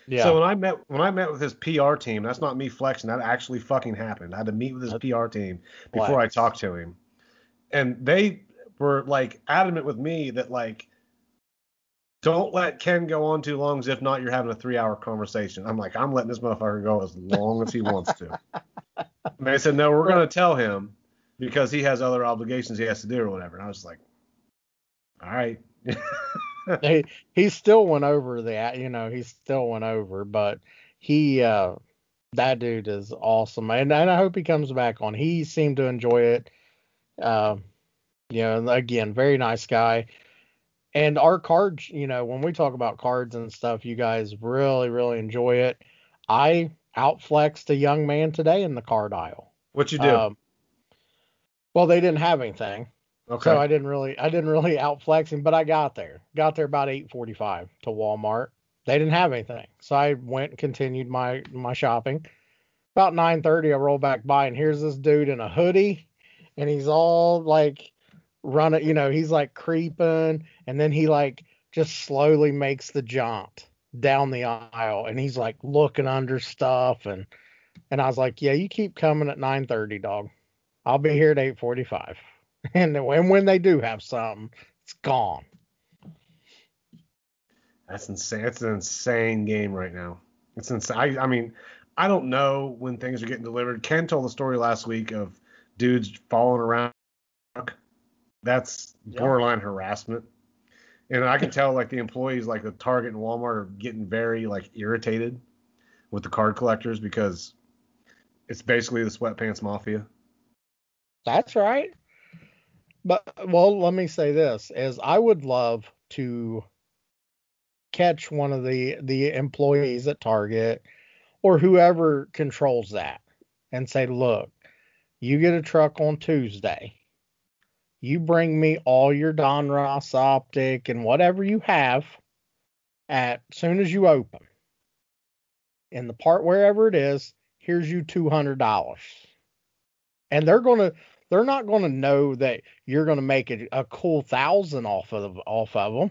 Yeah. So when I met when I met with his PR team, that's not me flexing. That actually fucking happened. I had to meet with his PR team before. I talked to him, and they were like adamant with me that like, don't let Ken go on too long, as if not you're having a three hour conversation. I'm like, I'm letting this motherfucker go as long as he wants to. And they said, no, we're gonna tell him because he has other obligations he has to do or whatever. And I was like, all right. he he still went over that, you know he still went over but he uh that dude is awesome and, and i hope he comes back on. He seemed to enjoy it. Um you know again very nice guy. And our cards you know when we talk about cards and stuff you guys really really enjoy it. I outflexed a young man today in the card aisle. What you do? um, well they didn't have anything okay. so I didn't really I didn't really outflex him, but I got there. Got there about 8:45 to Walmart. They didn't have anything. So I went and continued my my shopping. About 9:30 I roll back by and here's this dude in a hoodie and he's all like running, you know, he's like creeping and then he like just slowly makes the jaunt down the aisle and he's like looking under stuff and and I was like, "Yeah, you keep coming at 9:30, dog. I'll be here at 8:45." and when they do have something, it's gone. That's insane. That's an insane game right now. It's insane. I, I mean, I don't know when things are getting delivered. Ken told the story last week of dudes falling around. That's Yeah. borderline harassment. And I can tell like the employees like the Target and Walmart are getting very like irritated with the card collectors because it's basically the sweatpants mafia. That's right. But well, let me say this: as I would love to catch one of the the employees at Target or whoever controls that and say, look, you get a truck on Tuesday. You bring me all your Donruss optic and whatever you have at soon as you open. In the part wherever it is, here's you two hundred dollars. And they're gonna they're not gonna know that you're gonna make a, a cool thousand off of off of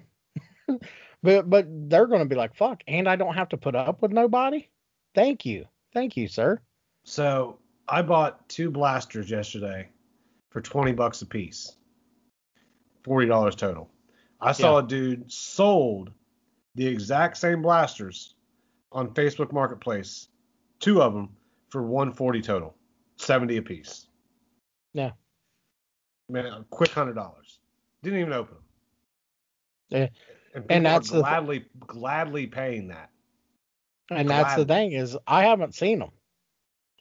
them. but but they're gonna be like, fuck, and I don't have to put up with nobody. Thank you. Thank you, sir. So I bought two blasters yesterday for 20 bucks a piece. $40 total. I saw Yeah. a dude sold the exact same blasters on Facebook Marketplace, two of them for 140 total, 70 a piece. Yeah. Man, a quick hundred dollars. Didn't even open them. Yeah. And, And that's the th- gladly gladly paying that. And that's the thing is I haven't seen them.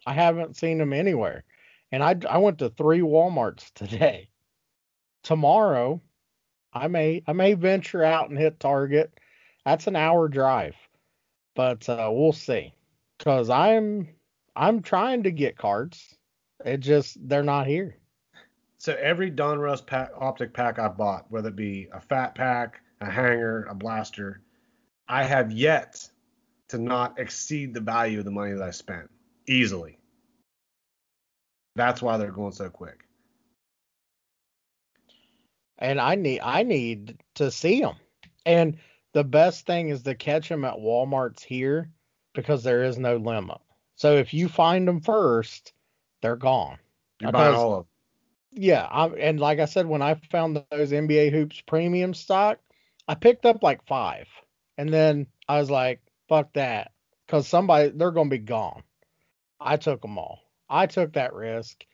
I haven't seen them anywhere. And I I went to three Walmarts today. Tomorrow, I may I may venture out and hit Target. That's an hour drive, but uh, we'll see. Cause I'm I'm trying to get cards. It just they're not here. So every Donruss pack, optic pack I've bought, whether it be a fat pack, a hanger, a blaster, I have yet to not exceed the value of the money that I spent easily. That's why they're going so quick. and I need I need to see them. And the best thing is to catch them at Walmart's here because there is no limit. So if you find them first, they're gone. You're buying all of them. Yeah, I, and like I said, when I found those NBA hoops premium stock, I picked up like five, and then I was like, "Fuck that," because somebody they're gonna be gone. I took them all. I took that risk,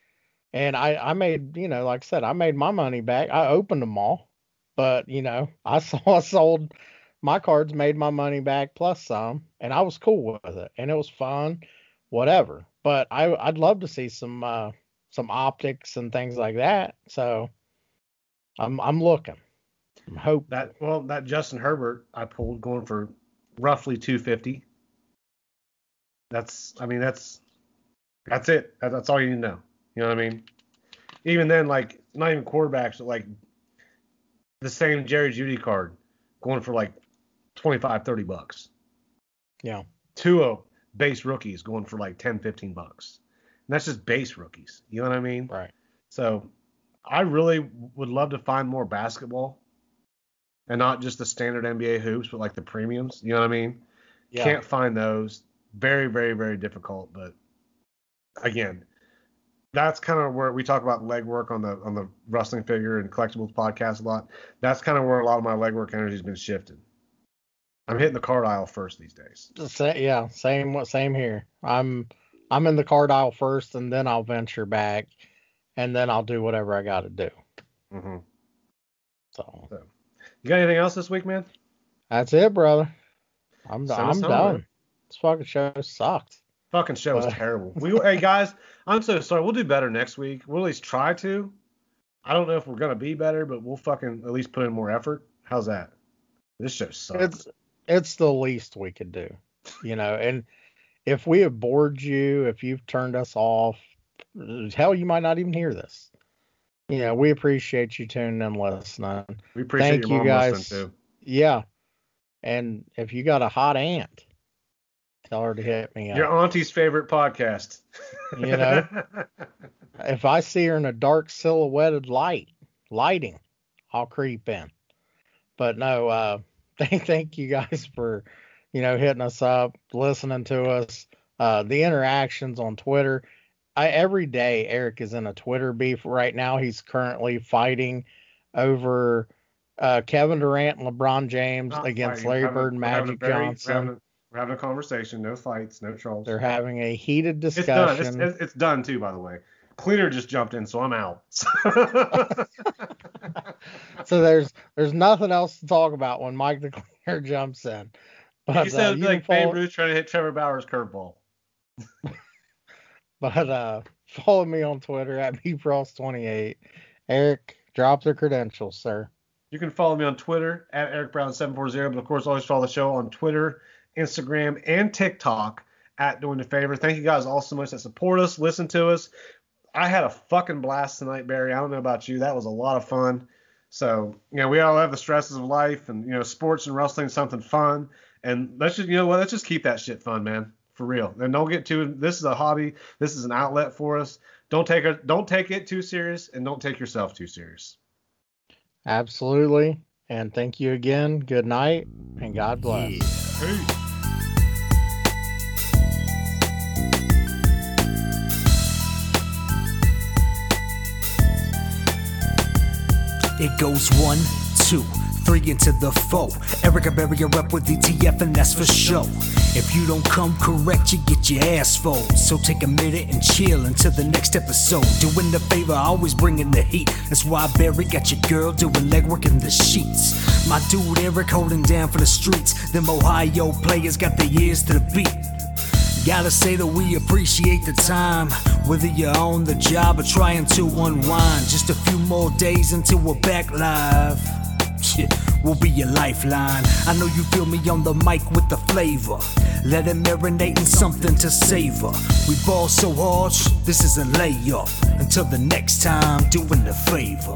and I I made you know like I said I made my money back. I opened them all, but you know I saw I sold my cards, made my money back plus some, and I was cool with it, and it was fun, whatever. But I I'd love to see some. uh some optics and things like that. So I'm I'm looking. I'm hope That well, that Justin Herbert I pulled going for roughly 250. That's I mean that's that's it. That's all you need to know. You know what I mean? Even then, like not even quarterbacks, but like the same Jerry Jeudy card going for like 25, 30 bucks. Yeah. Two of base rookies going for like 10, 15 bucks. that's just base rookies. You know what I mean? Right. So I really would love to find more basketball and not just the standard NBA hoops, but like the premiums. You know what I mean? Yeah. Can't find those. Very, very, very difficult. But again, that's kind of where we talk about legwork on the on the wrestling figure and collectibles podcast a lot. That's kind of where a lot of my legwork energy has been shifted. I'm hitting the card aisle first these days. Yeah, same same here. I'm I'm in the card aisle first, and then I'll venture back, and then I'll do whatever I got to do. hmm So You got anything else this week, man? that's it, brother. I'm Send I'm us home, done. This fucking show sucked. Fucking show was terrible. We hey guys, I'm so sorry. We'll do better next week. We'll at least try to. I don't know if we're gonna be better, but we'll fucking at least put in more effort. How's that? This show sucks. It's it's the least we could do, you know. And if we have bored you, if you've turned us off, hell, you might not even hear this. You know, we appreciate you tuning in, listening. we appreciate thank you guys. listening too. Yeah. And if you got a hot aunt, tell her to hit me up. Your auntie's favorite podcast. You know? if I see her in a dark silhouetted light, lighting, I'll creep in. But no, uh, thank thank you guys for, you know, hitting us up, listening to us. Uh, the interactions on Twitter. I every day Eric is in a Twitter beef right now. He's currently fighting over uh, Kevin Durant and LeBron James Not against fighting. Larry Bird and we're having a Magic very- we're Johnson. having a- We're having a conversation. No fights. No trolls. They're having a heated It's done. discussion. It's, it's, it's done too, by the way. Cleaner just jumped in, so I'm out. so there's there's nothing else to talk about when Mike the Cleaner jumps in. But he said uh, like can Babe Ruth trying to hit Trevor Bauer's curveball. but uh, follow me on Twitter at bfrost28. Eric, drop the credentials, sir. You can follow me on Twitter at Eric Brown740, but of course, always follow the show on Twitter, Instagram, and TikTok at Doing the Favor. Thank you guys all so much that support us, listen to us. I had a fucking blast tonight, Barry. I don't know about you. That was a lot of fun. So, you know, we all have the stresses of life, and, you know, sports and wrestling is something fun. And let's just, you know what, let's just keep that shit fun, man. For real. And don't get too, this is a hobby. This is an outlet for us. Don't take it, don't take it too serious, and don't take yourself too serious. Absolutely. And thank you again. Good night and God bless. Peace. It goes one, two, three into the four. Erica bury up with ETF, and that's for sure. If you don't come correct, you get your ass fold. So take a minute and chill until the next episode. Doing the favor, always bringing the heat. That's why Barry got your girl doing legwork in the sheets. My dude Eric holding down for the streets. Them Ohio players got their ears to the beat. Gotta say that we appreciate the time, whether you're on the job or trying to unwind. Just a few more days until we're back live. We'll be your lifeline. I know you feel me on the mic with the flavor. Let it marinate in something to savor. We ball so hard, this is a layup. Until the next time, doing the favor.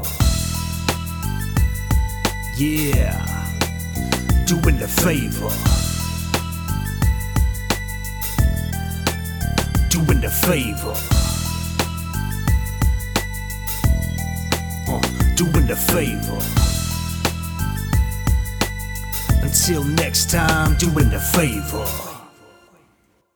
Yeah, doing the favor. Doing the favor. Uh, doing the favor. Until next time, doing the favor.